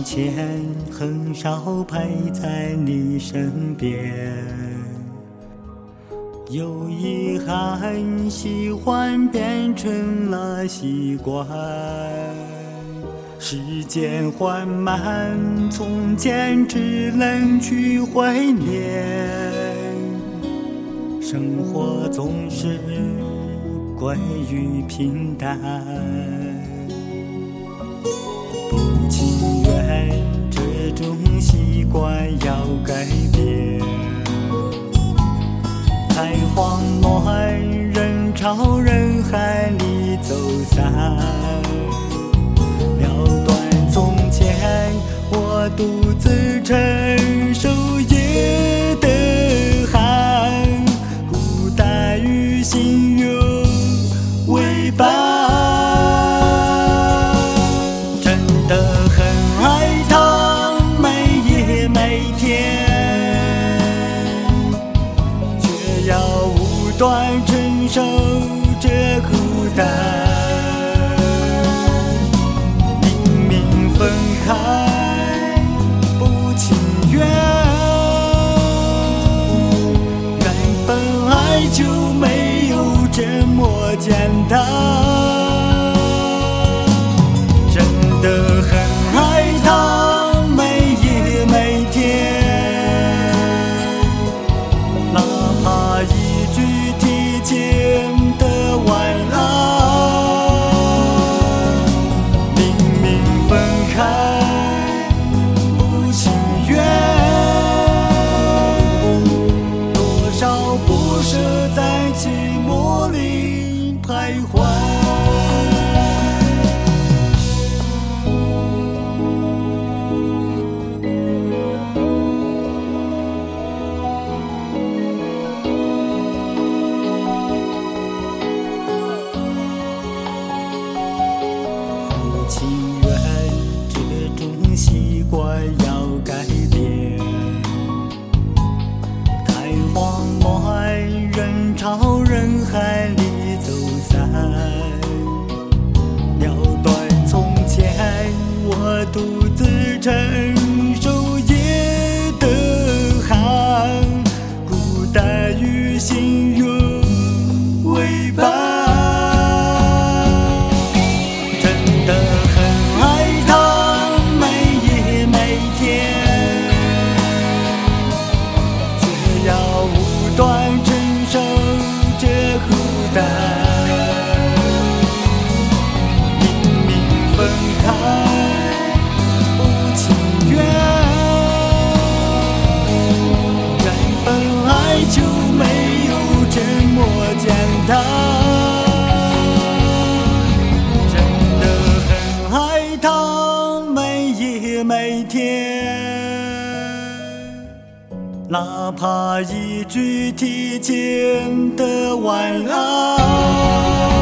从前很少陪在你身边，有遗憾，喜欢变成了习惯。时间缓慢，从前只能去怀念。生活总是归于平淡，不情这种习惯要改变。太慌乱，人潮人海里走散。了断从前我独自沉断承受这孤单。明明分开不情愿，原本爱。就没有这么简单，情愿，这种习惯要改变。太慌乱，人潮人海里走散。了断从前，我独自承受夜的寒，孤单与心有为伴。天，哪怕一句提前的晚安。